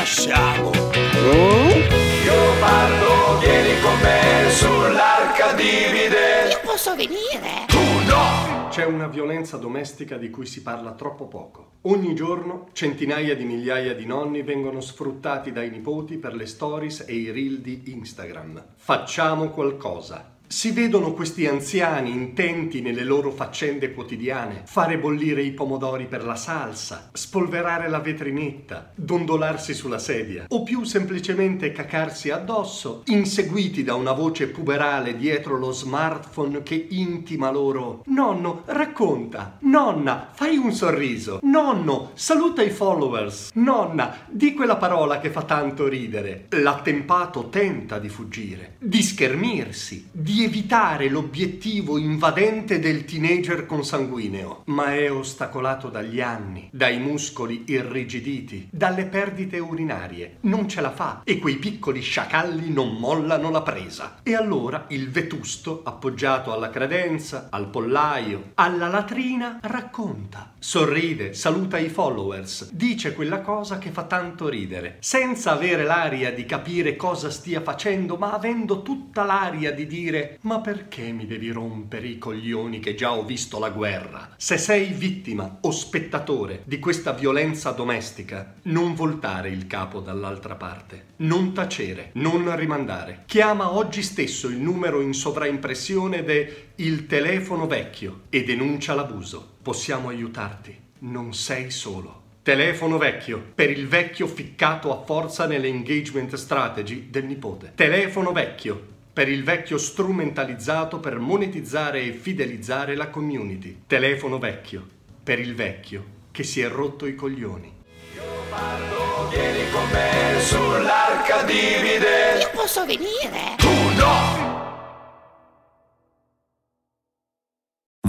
lasciamo? Io parlo, vieni con me sull'arca divide. Io posso venire? Tu no! C'è una violenza domestica di cui si parla troppo poco. Ogni giorno centinaia di migliaia di nonni vengono sfruttati dai nipoti per le stories e i reel di Instagram. Facciamo qualcosa. Si vedono questi anziani intenti nelle loro faccende quotidiane, fare bollire i pomodori per la salsa, spolverare la vetrinetta, dondolarsi sulla sedia o più semplicemente cacarsi addosso, inseguiti da una voce puberale dietro lo smartphone che intima loro Nonno, racconta! Nonna, fai un sorriso! Nonno, saluta i followers! Nonna, di quella parola che fa tanto ridere! L'attempato tenta di fuggire, di schermirsi, di evitare l'obiettivo invadente del teenager consanguineo, ma è ostacolato dagli anni, dai muscoli irrigiditi, dalle perdite urinarie. Non ce la fa e quei piccoli sciacalli non mollano la presa. E allora il vetusto, appoggiato alla credenza, al pollaio, alla latrina, racconta. Sorride, saluta i followers, dice quella cosa che fa tanto ridere, senza avere l'aria di capire cosa stia facendo, ma avendo tutta l'aria di dire ma perché mi devi rompere i coglioni che già ho visto la guerra? Se sei vittima o spettatore di questa violenza domestica, non voltare il capo dall'altra parte, non tacere, non rimandare. Chiama oggi stesso il numero in sovraimpressione de il telefono vecchio e denuncia l'abuso. Possiamo aiutarti. Non sei solo. Telefono vecchio per il vecchio ficcato a forza nelle engagement strategy del nipote. Telefono vecchio per il vecchio strumentalizzato per monetizzare e fidelizzare la community. Telefono vecchio per il vecchio che si è rotto i coglioni. Io parlo, vieni con me sull'arca divide. Io posso venire?